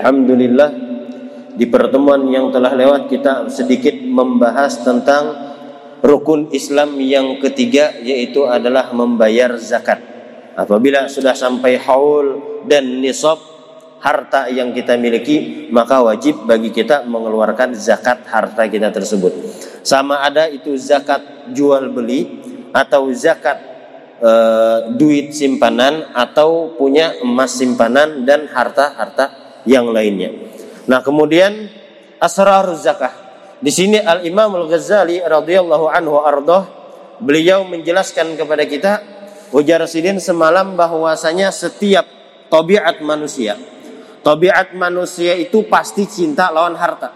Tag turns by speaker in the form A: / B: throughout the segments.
A: Alhamdulillah di pertemuan yang telah lewat kita sedikit membahas tentang rukun Islam yang ketiga yaitu adalah membayar zakat. Apabila sudah sampai haul dan nisab harta yang kita miliki maka wajib bagi kita mengeluarkan zakat harta kita tersebut. Sama ada itu zakat jual beli atau zakat e, duit simpanan atau punya emas simpanan dan harta-harta yang lainnya. Nah, kemudian asrar zakah. Di sini Al Imam Al Ghazali radhiyallahu anhu ardoh beliau menjelaskan kepada kita ujar sidin semalam bahwasanya setiap tabiat manusia tabiat manusia itu pasti cinta lawan harta.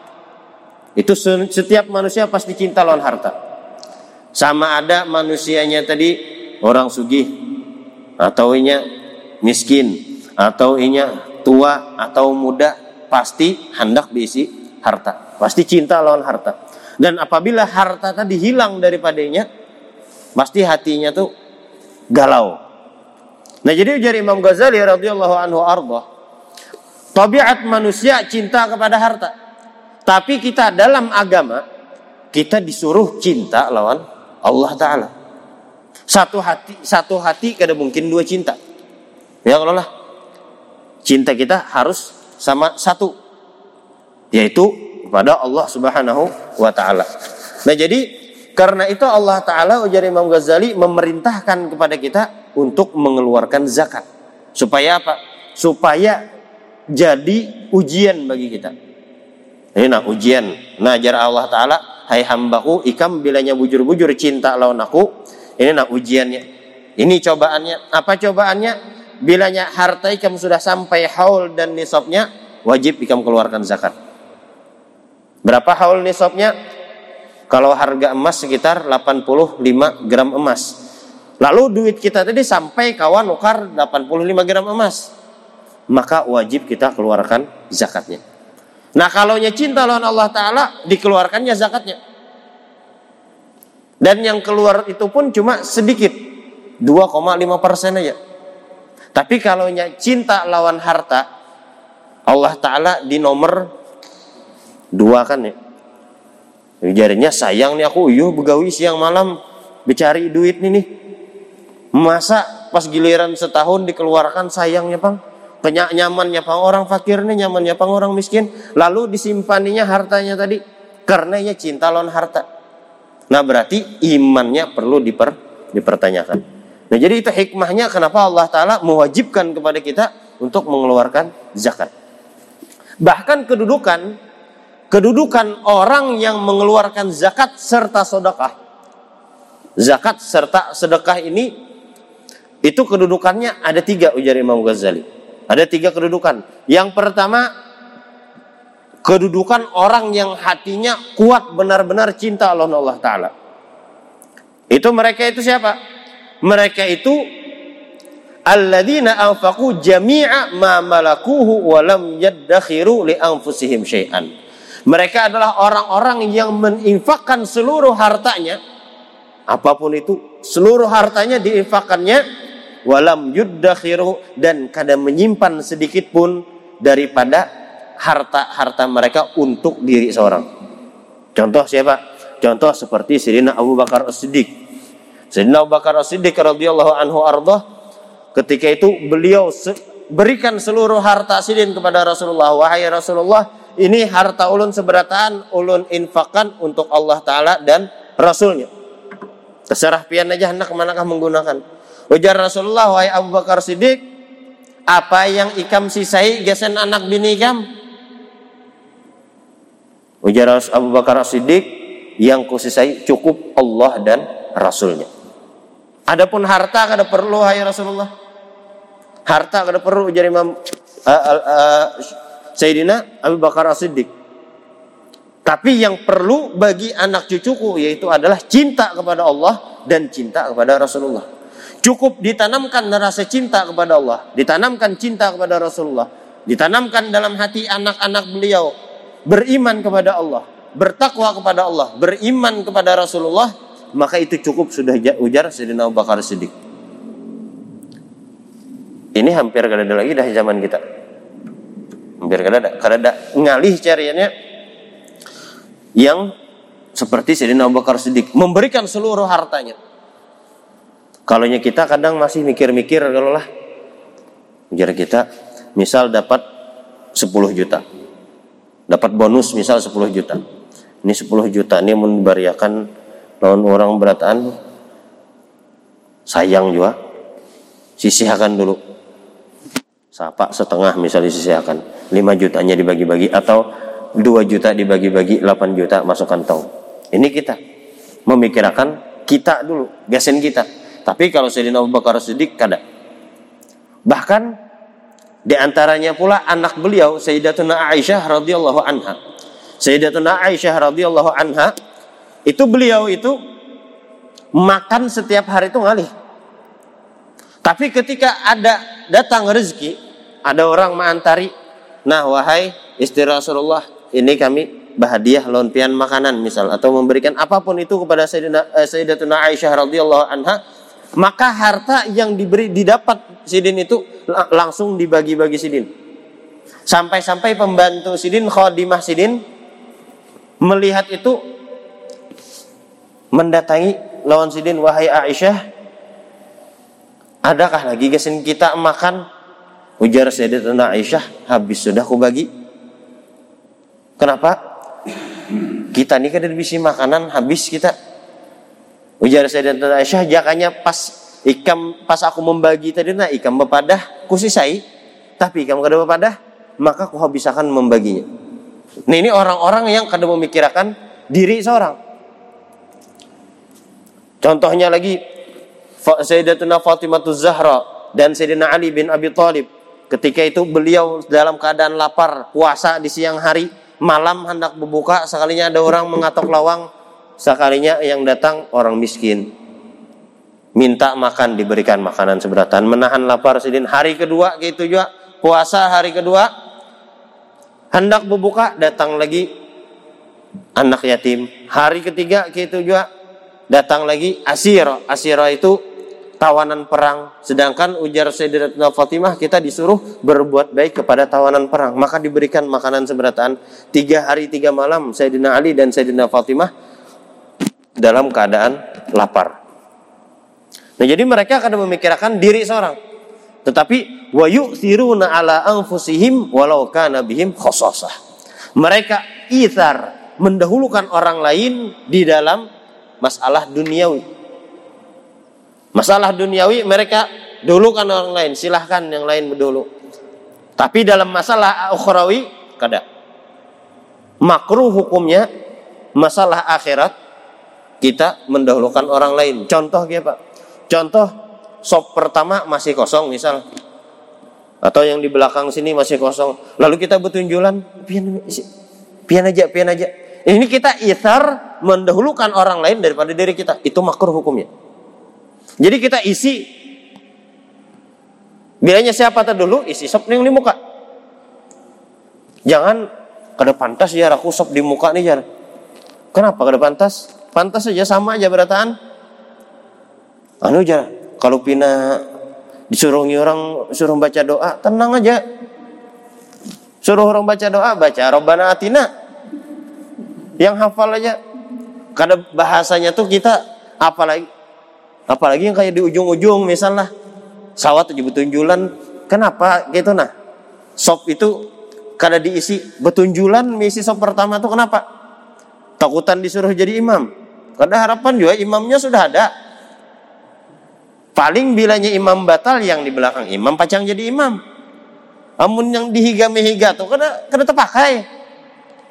A: Itu setiap manusia pasti cinta lawan harta. Sama ada manusianya tadi orang sugih atau inya miskin atau inya tua atau muda pasti hendak diisi harta. Pasti cinta lawan harta. Dan apabila harta tadi hilang daripadanya pasti hatinya tuh galau. Nah jadi ujar Imam Ghazali radhiyallahu anhu arba tabiat manusia cinta kepada harta. Tapi kita dalam agama kita disuruh cinta lawan Allah taala. Satu hati, satu hati kada mungkin dua cinta. Ya kalau lah. Cinta kita harus sama satu. Yaitu kepada Allah Subhanahu wa taala. Nah, jadi karena itu Allah taala ujar Imam Ghazali memerintahkan kepada kita untuk mengeluarkan zakat. Supaya apa? Supaya jadi ujian bagi kita. Ini nah ujian. Nah, jar Allah taala, "Hai hambaku, ikam bilanya bujur-bujur cinta lawan aku, ini nak ujiannya. Ini cobaannya. Apa cobaannya? Bilanya harta ikam sudah sampai haul dan nisabnya, wajib ikam keluarkan zakat. Berapa haul nisabnya? Kalau harga emas sekitar 85 gram emas. Lalu duit kita tadi sampai kawan ukar 85 gram emas. Maka wajib kita keluarkan zakatnya. Nah kalau cinta lawan Allah Ta'ala dikeluarkannya zakatnya. Dan yang keluar itu pun cuma sedikit. 2,5 persen aja. Tapi kalau cinta lawan harta, Allah Ta'ala di nomor dua kan ya. Jarinya sayang nih aku, yuk begawi siang malam, becari duit nih nih. Masa pas giliran setahun dikeluarkan sayangnya pang? Penyak nyamannya pang orang fakir nih, nyamannya pang orang miskin. Lalu disimpaninya hartanya tadi. Karena ya cinta lawan harta. Nah berarti imannya perlu diper, dipertanyakan. Nah jadi itu hikmahnya kenapa Allah Ta'ala mewajibkan kepada kita untuk mengeluarkan zakat. Bahkan kedudukan kedudukan orang yang mengeluarkan zakat serta sedekah. Zakat serta sedekah ini itu kedudukannya ada tiga ujar Imam Ghazali. Ada tiga kedudukan. Yang pertama kedudukan orang yang hatinya kuat benar-benar cinta Allah Allah Ta'ala. Itu mereka itu siapa? Mereka itu alladzina anfaqu jami'a ma malakuhu wa lam yaddakhiru li anfusihim syai'an. Mereka adalah orang-orang yang menginfakkan seluruh hartanya apa pun itu, seluruh hartanya diinfakkannya walam yuddakhiru dan kadang menyimpan sedikit pun daripada harta-harta mereka untuk diri seorang. Contoh siapa? Contoh seperti Sayyidina Abu Bakar As-Siddiq. Sayyidina Abu Bakar As-Siddiq radhiyallahu anhu ardah ketika itu beliau berikan seluruh harta sidin kepada Rasulullah. Wahai Rasulullah, ini harta ulun seberataan ulun infakan untuk Allah Ta'ala dan Rasulnya. Terserah pian aja hendak manakah menggunakan. Ujar Rasulullah, wahai Abu Bakar Siddiq, apa yang ikam sisai gesen anak bini ikam? Ujar Abu Bakar As-Siddiq yang kusisai cukup Allah dan Rasulnya. Adapun harta kada perlu hai Rasulullah. Harta kada perlu ujar Imam uh, uh, uh, Sayyidina Abu Bakar As-Siddiq. Tapi yang perlu bagi anak cucuku yaitu adalah cinta kepada Allah dan cinta kepada Rasulullah. Cukup ditanamkan rasa cinta kepada Allah, ditanamkan cinta kepada Rasulullah, ditanamkan dalam hati anak-anak beliau beriman kepada Allah, bertakwa kepada Allah, beriman kepada Rasulullah, maka itu cukup sudah ujar Sayyidina Abu Bakar Siddiq. Ini hampir gak ada lagi dah zaman kita. biar kada ada. Kada ada ngalih cariannya yang seperti Sayyidina Abu Bakar Siddiq. Memberikan seluruh hartanya. Kalau kita kadang masih mikir-mikir kalau lah ujar kita misal dapat 10 juta. Dapat bonus misal 10 juta. Ini 10 juta ini memberiakan lawan orang berataan sayang juga sisihkan dulu. Sapa setengah misalnya disisihkan 5 jutanya dibagi-bagi atau 2 juta dibagi-bagi 8 juta masuk kantong. Ini kita. Memikirkan kita dulu gasen kita. Tapi kalau Sayyidina Abu Bakar Siddiq kada. Bahkan di antaranya pula anak beliau Sayyidatuna Aisyah radhiyallahu anha. Sayyidatuna Aisyah radhiyallahu anha itu beliau itu makan setiap hari itu ngalih tapi ketika ada datang rezeki, ada orang mengantari, nah wahai istri Rasulullah, ini kami bahadiah lonpian makanan misal atau memberikan apa pun itu kepada Sayyidina, eh, Sayyidatuna Aisyah radhiyallahu anha, maka harta yang diberi didapat sidin itu langsung dibagi-bagi sidin. Sampai-sampai pembantu sidin, khodimah sidin melihat itu mendatangi lawan sidin wahai Aisyah Adakah lagi kesin kita makan? Ujar Sayyidatuna Aisyah, habis sudah aku bagi. Kenapa? Kita ini kan bisa makanan habis kita. Ujar Sayyidatuna Aisyah, jakanya pas ikam pas aku membagi tadi nah ikam bepadah kusisai tapi ikam kada bepadah maka aku habisakan membaginya. Nah ini orang-orang yang kada memikirkan diri seorang. Contohnya lagi Sayyidatuna Fatimah Zahra dan Sayyidina Ali bin Abi Thalib. Ketika itu beliau dalam keadaan lapar, puasa di siang hari, malam hendak berbuka, sekalinya ada orang mengatok lawang, sekalinya yang datang orang miskin. Minta makan diberikan makanan seberatan, menahan lapar sidin. Hari kedua gitu juga, puasa hari kedua, hendak berbuka datang lagi anak yatim. Hari ketiga gitu juga datang lagi asir. Asir itu tawanan perang. Sedangkan ujar Sayyidatuna Fatimah kita disuruh berbuat baik kepada tawanan perang. Maka diberikan makanan seberataan tiga hari tiga malam Sayyidina Ali dan Sayyidina Fatimah dalam keadaan lapar. Nah jadi mereka akan memikirkan diri seorang. Tetapi wa yu'thiruna ala anfusihim walau kana bihim khososah. Mereka ithar mendahulukan orang lain di dalam masalah duniawi Masalah duniawi mereka dulu kan orang lain, silahkan yang lain dulu. Tapi dalam masalah ukhrawi kada. Makruh hukumnya masalah akhirat kita mendahulukan orang lain. Contoh ya Pak. Contoh sop pertama masih kosong misal atau yang di belakang sini masih kosong. Lalu kita bertunjulan pian pian aja, pian aja. Ini kita ithar mendahulukan orang lain daripada diri kita. Itu makruh hukumnya. Jadi kita isi Bilanya siapa dulu isi sop nih di muka. Jangan kada pantas ya aku sop di muka nih jar. Kenapa kada pantas? Pantas saja sama aja berataan. Anu jar, kalau pina disuruh orang suruh baca doa, tenang aja. Suruh orang baca doa, baca Robbana Atina. Yang hafal aja. Kada bahasanya tuh kita apalagi Apalagi yang kayak di ujung-ujung misalnya sawat tujuh betunjulan, kenapa gitu nah? Sop itu kada diisi betunjulan misi sop pertama tuh kenapa? Takutan disuruh jadi imam. Kada harapan juga imamnya sudah ada. Paling bilanya imam batal yang di belakang imam pacang jadi imam. Amun yang dihiga mehiga tuh kada kada terpakai.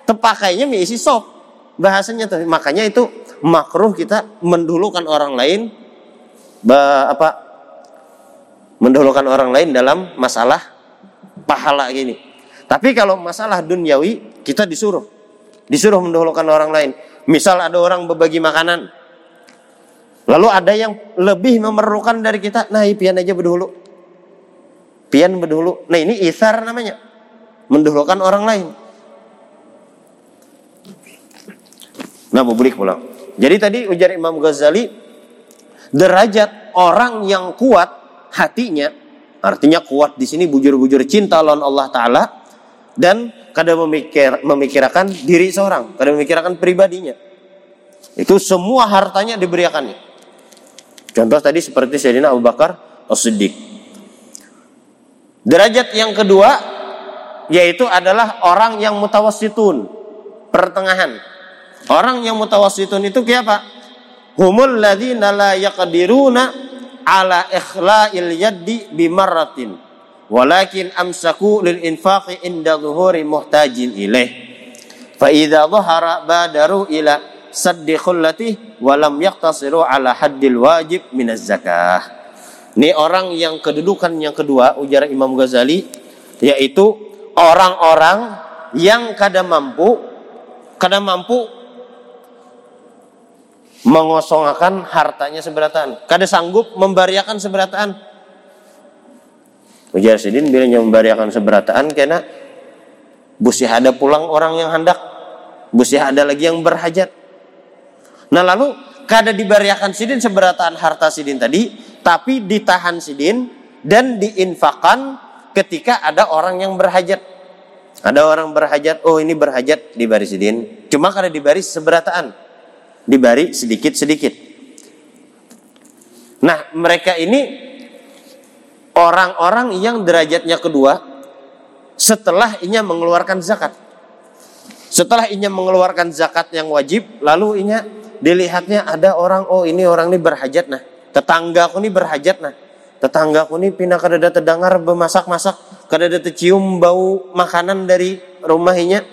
A: Terpakainya misi sop. Bahasanya tuh makanya itu makruh kita mendulukan orang lain apa mendahulukan orang lain dalam masalah pahala gini. Tapi kalau masalah duniawi kita disuruh disuruh mendahulukan orang lain. Misal ada orang berbagi makanan, lalu ada yang lebih memerlukan dari kita, nah pian aja berdahulu. Pian berdahulu. Nah ini isar namanya, mendahulukan orang lain. Nah, publik pulang. Jadi tadi ujar Imam Ghazali, derajat orang yang kuat hatinya, artinya kuat di sini bujur-bujur cinta lawan Allah Taala, dan kada memikir, memikirkan diri seorang, kada memikirkan pribadinya. Itu semua hartanya diberikannya. Contoh tadi seperti Sayyidina Abu Bakar As-Siddiq. Derajat yang kedua yaitu adalah orang yang mutawassitun, pertengahan. Orang yang mutawassitun itu kayak apa? Humul ladzina la yaqdiruna ala ikhla'il yaddi bimarratin. Walakin amsaku lil infaqi inda zuhuri muhtajin ilaih fa idza dhahara badaru ila saddi khullati wa lam yaqtasiru ala haddil wajib minaz zakah. Ini orang yang kedudukan yang kedua ujar Imam Ghazali yaitu orang-orang yang kada mampu kada mampu mengosongkan hartanya seberataan. Kada sanggup membariakan seberataan. Ujar sidin bilanya membariakan seberataan karena busi ada pulang orang yang hendak busi ada lagi yang berhajat. Nah lalu kada dibariakan sidin seberataan harta sidin tadi tapi ditahan sidin dan diinfakan ketika ada orang yang berhajat. Ada orang berhajat oh ini berhajat di baris sidin. Cuma kada di baris seberataan dibari sedikit-sedikit. Nah, mereka ini orang-orang yang derajatnya kedua setelah inya mengeluarkan zakat. Setelah inya mengeluarkan zakat yang wajib, lalu inya dilihatnya ada orang, oh ini orang ini berhajat nah. Tetanggaku ini berhajat nah. Tetanggaku ini pindah kadada terdengar bemasak-masak, kadada tercium bau makanan dari rumahnya.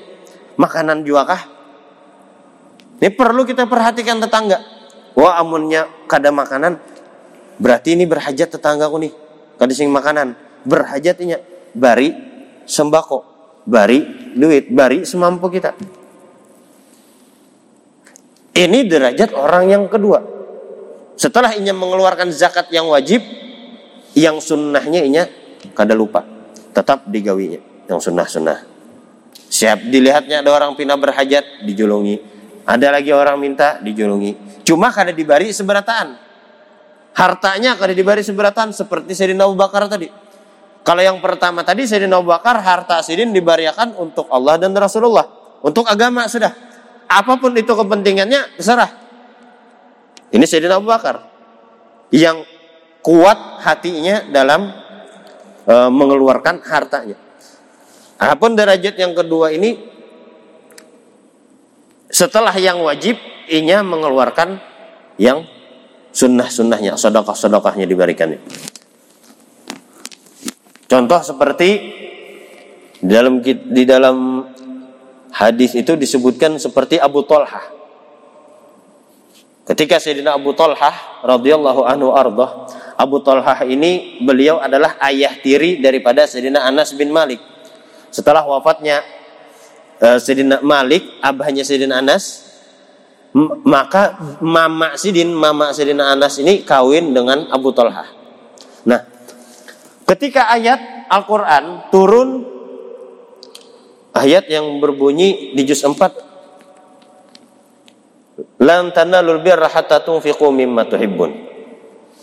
A: Makanan juakah? Ini perlu kita perhatikan tetangga. Wah amunnya kada makanan, berarti ini berhajat tetanggaku nih. Kada sing makanan, berhajat ini bari sembako, bari duit, bari semampu kita. Ini derajat orang yang kedua. Setelah inya mengeluarkan zakat yang wajib, yang sunnahnya inya kada lupa. Tetap digawinya yang sunnah-sunnah. Siap dilihatnya ada orang pindah berhajat, dijulungi ada lagi orang minta dijulungi. Cuma kada dibari seberataan. Hartanya kada dibari seberataan seperti Sayyidina Abu Bakar tadi. Kalau yang pertama tadi Sayyidina Abu Bakar harta sidin dibariakan untuk Allah dan Rasulullah. Untuk agama sudah. Apa pun itu kepentingannya terserah. Ini Sayyidina Abu Bakar. Yang kuat hatinya dalam e, mengeluarkan hartanya. Apa pun derajat yang kedua ini setelah yang wajib, inya mengeluarkan yang sunnah-sunnahnya, sodokah-sodokahnya diberikannya. Contoh seperti di dalam di dalam hadis itu disebutkan seperti Abu Talha. Ketika Sayyidina Abu Talha radhiyallahu anhu ardah, Abu Talha ini beliau adalah ayah tiri daripada Sayyidina Anas bin Malik. Setelah wafatnya uh, Sayyidina Malik, abahnya Sayyidina Anas, maka mama Sidin, mama Sayyidina Anas ini kawin dengan Abu Talha. Nah, ketika ayat Al-Quran turun ayat yang berbunyi di juz 4 Lan tanalul birra hatta tunfiqu mimma tuhibbun.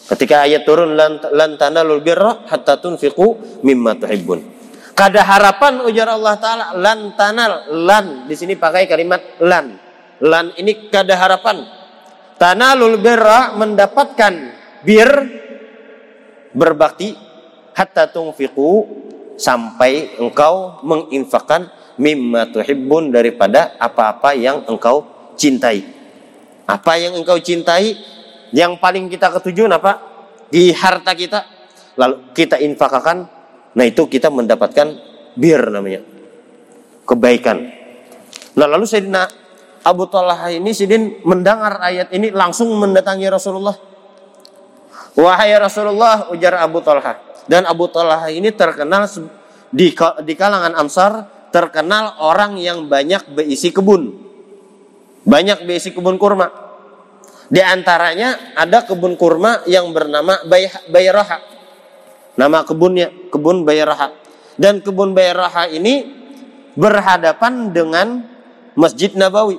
A: Ketika ayat turun lan, lan tanalul birra hatta tunfiqu mimma tuhibbun. Kada harapan ujar Allah Ta'ala lan tanal lan. Di sini pakai kalimat lan. Lan ini kada harapan. Tanalul birra mendapatkan bir berbakti hatta tungfiqu sampai engkau menginfakkan mimma tuhibbun daripada apa-apa yang engkau cintai. Apa yang engkau cintai? Yang paling kita ketujuan apa? Di harta kita. Lalu kita infakakan Nah itu kita mendapatkan bir namanya. Kebaikan. Nah lalu Sayyidina Abu Talha ini Sidin mendengar ayat ini langsung mendatangi Rasulullah. Wahai Rasulullah ujar Abu Talha. Dan Abu Talha ini terkenal di, di kalangan Ansar terkenal orang yang banyak berisi kebun. Banyak berisi kebun kurma. Di antaranya ada kebun kurma yang bernama Bayraha. Nama kebunnya kebun Bayraha. Dan kebun Bayraha ini berhadapan dengan Masjid Nabawi.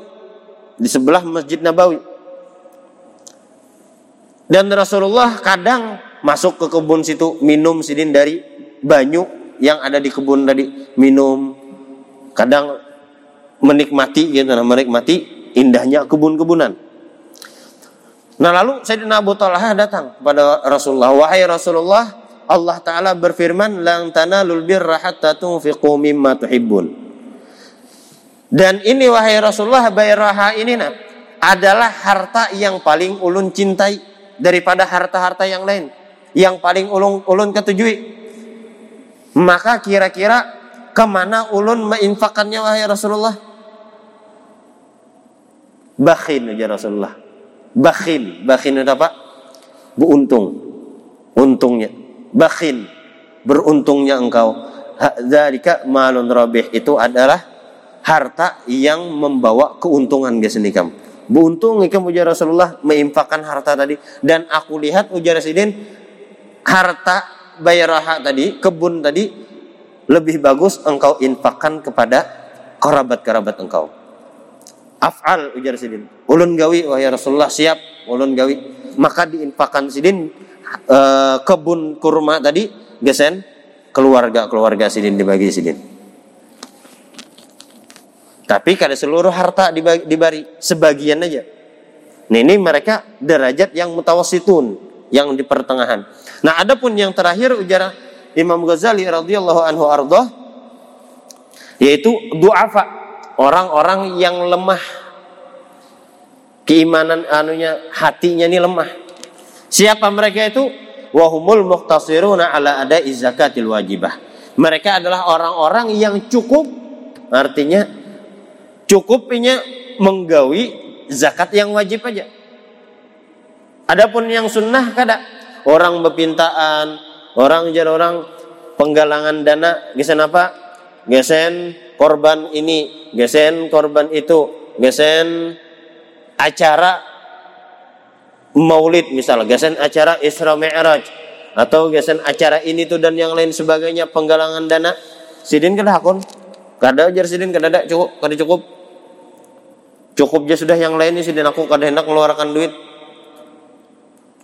A: Di sebelah Masjid Nabawi. Dan Rasulullah kadang masuk ke kebun situ minum sidin dari banyu yang ada di kebun tadi minum kadang menikmati gitu nah menikmati indahnya kebun-kebunan nah lalu Sayyidina Abu Talha datang kepada Rasulullah wahai Rasulullah Allah taala berfirman lang tanalul birra hatta tunfiqu mimma tuhibbun. Dan ini wahai Rasulullah bayraha ini nah adalah harta yang paling ulun cintai daripada harta-harta yang lain. Yang paling ulun ulun ketujui maka kira-kira ke mana ulun menginfakannya wahai Rasulullah? Bakhil ya Rasulullah. Bakhil. Bakhil apa? Beruntung untungnya bakhil. Beruntungnya engkau. Dzalika malun rabih. Itu adalah harta yang membawa keuntungan ke sini kamu. Buntung ikam ujar Rasulullah menginfakkan harta tadi. Dan aku lihat ujar Sidin harta bayaraha tadi kebun tadi lebih bagus engkau infakkan kepada kerabat-kerabat engkau. Af'al ujar sidin ulun gawi wahai Rasulullah siap. Ulun gawi. Maka diinfakkan sidin e, kebun kurma tadi gesen? Keluarga-keluarga sidin dibagi sidin. Tapi kada seluruh harta dibagi, dibari sebagian aja. Nah ini mereka derajat yang mutawasitun yang di pertengahan. Nah adapun yang terakhir ujar Imam Ghazali radhiyallahu anhu ardoh yaitu duafa orang-orang yang lemah. Keimanan anunya hatinya ini lemah siapa mereka itu? Wahumul muqtasiruna ala ada zakatil wajibah. Mereka adalah orang-orang yang cukup artinya cukupnya menggawi zakat yang wajib aja. Adapun yang sunnah kada? Orang berpintaan orang jadi orang penggalangan dana gesen apa? Gesen korban ini, gesen korban itu, gesen acara maulid misalnya, gesen acara Isra Mi'raj atau gesen acara ini tuh dan yang lain sebagainya penggalangan dana. Sidin kada hakun. Kada ajar sidin kada ada cukup, kada cukup. Cukup aja sudah yang lain ini sidin aku kada hendak mengeluarkan duit.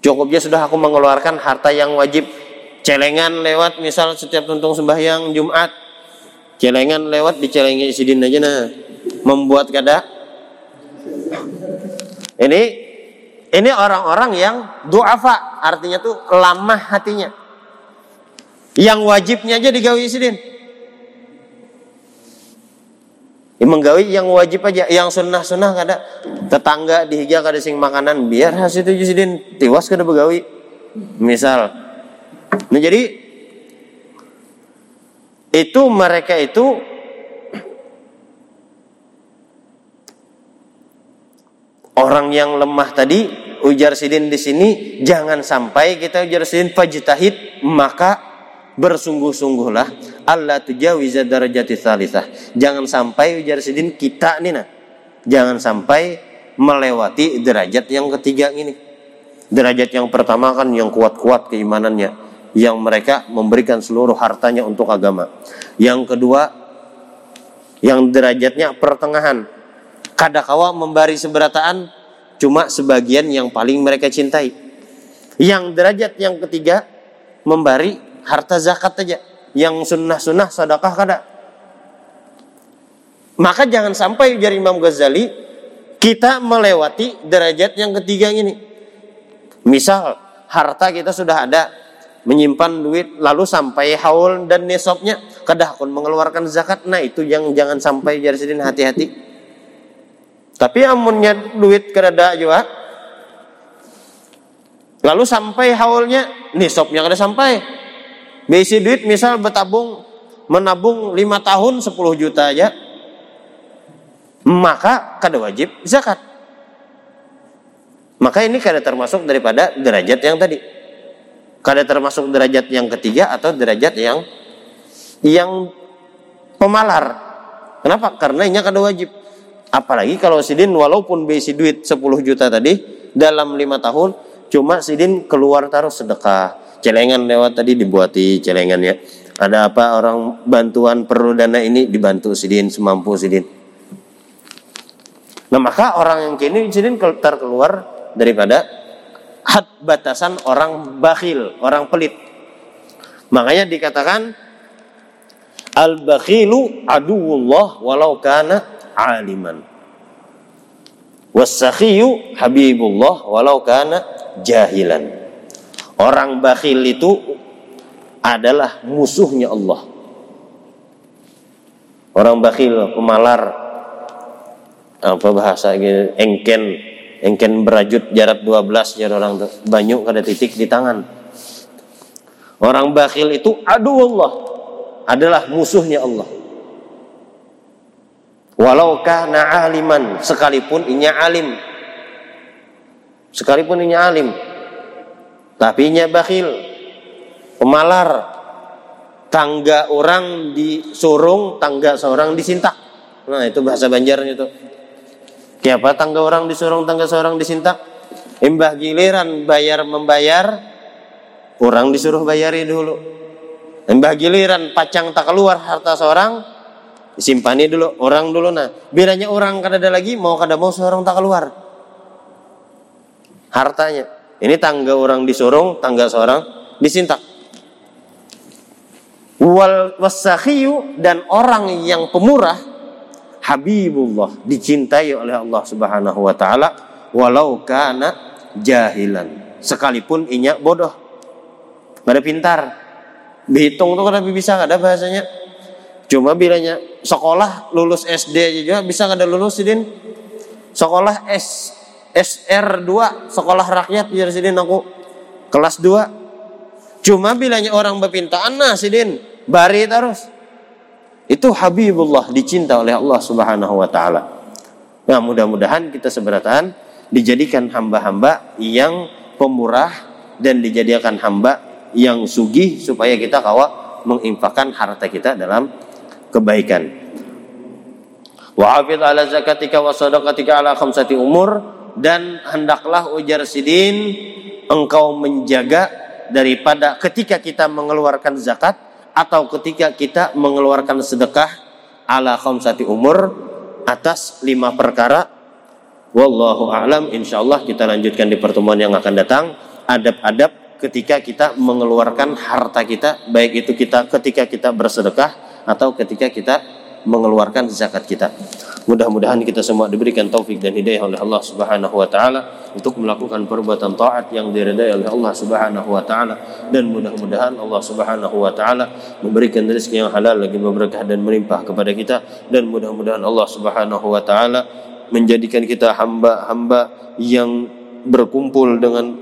A: Cukup aja sudah aku mengeluarkan harta yang wajib. Celengan lewat misal setiap tuntung sembahyang Jumat celengan lewat dicelengi sidin aja nah membuat kada ini ini orang-orang yang duafa artinya tuh lamah hatinya. Yang wajibnya aja digawi sidin. Ya, menggawi yang wajib aja yang sunnah-sunnah kada. Tetangga dihiga kada sing makanan biar hasil itu sidin. Tiwas kada begawi. Misal. Nah jadi itu mereka itu orang yang lemah tadi ujar sidin di sini jangan sampai kita ujar sidin fajtahid maka bersungguh-sungguhlah Allah tujawiza darajati thalithah jangan sampai ujar sidin kita nih nah jangan sampai melewati derajat yang ketiga ini derajat yang pertama kan yang kuat-kuat keimanannya yang mereka memberikan seluruh hartanya untuk agama. Yang kedua, yang derajatnya pertengahan. Kadakawa memberi seberataan cuma sebagian yang paling mereka cintai. Yang derajat yang ketiga memberi harta zakat saja. Yang sunnah-sunnah sedekah kada. Maka jangan sampai dari Imam Ghazali kita melewati derajat yang ketiga ini. Misal harta kita sudah ada menyimpan duit lalu sampai haul dan nisabnya kedah pun mengeluarkan zakat nah itu yang jangan sampai jadi sedin hati-hati tapi amunnya duit kerada juga lalu sampai haulnya nisabnya kada sampai besi duit misal bertabung menabung lima tahun 10 juta aja maka kada wajib zakat maka ini kada termasuk daripada derajat yang tadi kada termasuk derajat yang ketiga atau derajat yang yang pemalar. Kenapa? Karena ini kada wajib. Apalagi kalau sidin walaupun besi duit 10 juta tadi dalam lima tahun cuma sidin keluar taruh sedekah. Celengan lewat tadi dibuati celengannya. Ada apa orang bantuan perlu dana ini dibantu sidin semampu sidin. Nah maka orang yang kini sidin terkeluar daripada had batasan orang bakhil, orang pelit. Makanya dikatakan Al-bakhilu aduwullah walau kana aliman. Wasakhiyu habibullah walau kana jahilan. Orang bakhil itu adalah musuhnya Allah. Orang bakhil, pemalar, apa bahasa gitu, engken, engken berajut jarak 12 jar orang banyak kada titik di tangan. Orang bakhil itu aduh Allah adalah musuhnya Allah. Walau kana aliman sekalipun inya alim. Sekalipun inya alim. Tapi inya bakhil. Pemalar. Tangga orang disurung, tangga seorang disintak. Nah, itu bahasa Banjarnya itu. Siapa tangga orang disurung, tangga seorang disintak? Imbah giliran bayar membayar, orang disuruh bayari dulu. Imbah giliran pacang tak keluar harta seorang, Simpani dulu orang dulu nah. Bedanya orang kada ada lagi mau kada mau seorang tak keluar. Hartanya. Ini tangga orang disorong, tangga seorang disintak. Wal wasakhiyu dan orang yang pemurah Habibullah dicintai oleh Allah Subhanahu wa taala walau kana jahilan sekalipun inya bodoh. Ada pintar. Berhitung tuh kada bisa ada bahasanya Cuma bilanya sekolah lulus SD juga bisa ada lulus sidin. Sekolah S SR2 sekolah rakyat ya sidin aku kelas 2. Cuma bilanya orang berpintaan nah sidin bari terus. Itu Habibullah dicinta oleh Allah Subhanahu wa taala. Nah, mudah-mudahan kita seberatan dijadikan hamba-hamba yang pemurah dan dijadikan hamba yang sugih supaya kita kawa menginfakkan harta kita dalam kebaikan. Wa hafid ala zakatika wa sadaqatika ala khamsati umur dan hendaklah ujar sidin engkau menjaga daripada ketika kita mengeluarkan zakat atau ketika kita mengeluarkan sedekah ala khamsati umur atas lima perkara. Wallahu a'lam. Insyaallah kita lanjutkan di pertemuan yang akan datang. Adab-adab ketika kita mengeluarkan harta kita baik itu kita ketika kita bersedekah atau ketika kita mengeluarkan zakat kita. Mudah-mudahan kita semua diberikan taufik dan hidayah oleh Allah Subhanahu wa taala untuk melakukan perbuatan taat yang diridai oleh Allah Subhanahu wa taala dan mudah-mudahan Allah Subhanahu wa taala memberikan rezeki yang halal lagi berkah dan melimpah kepada kita dan mudah-mudahan Allah Subhanahu wa taala menjadikan kita hamba-hamba yang berkumpul dengan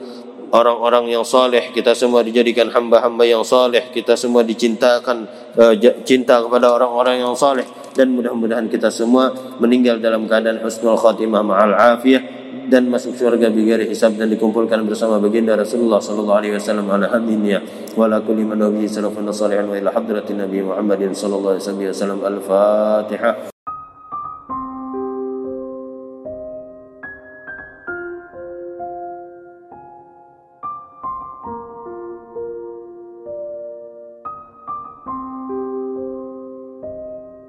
A: orang-orang yang saleh kita semua dijadikan hamba-hamba yang saleh kita semua dicintakan uh, cinta kepada orang-orang yang saleh. Dan mudah-mudahan kita semua meninggal dalam keadaan husnul khatimah ma'al afiyah dan masuk surga bigari hisab dan dikumpulkan bersama baginda Rasulullah sallallahu alaihi wasallam ala hadiniya wa ala kulli man nabiy sallallahu alaihi wa ila hadratin nabi Muhammadin sallallahu alaihi wasallam. Al-fatihah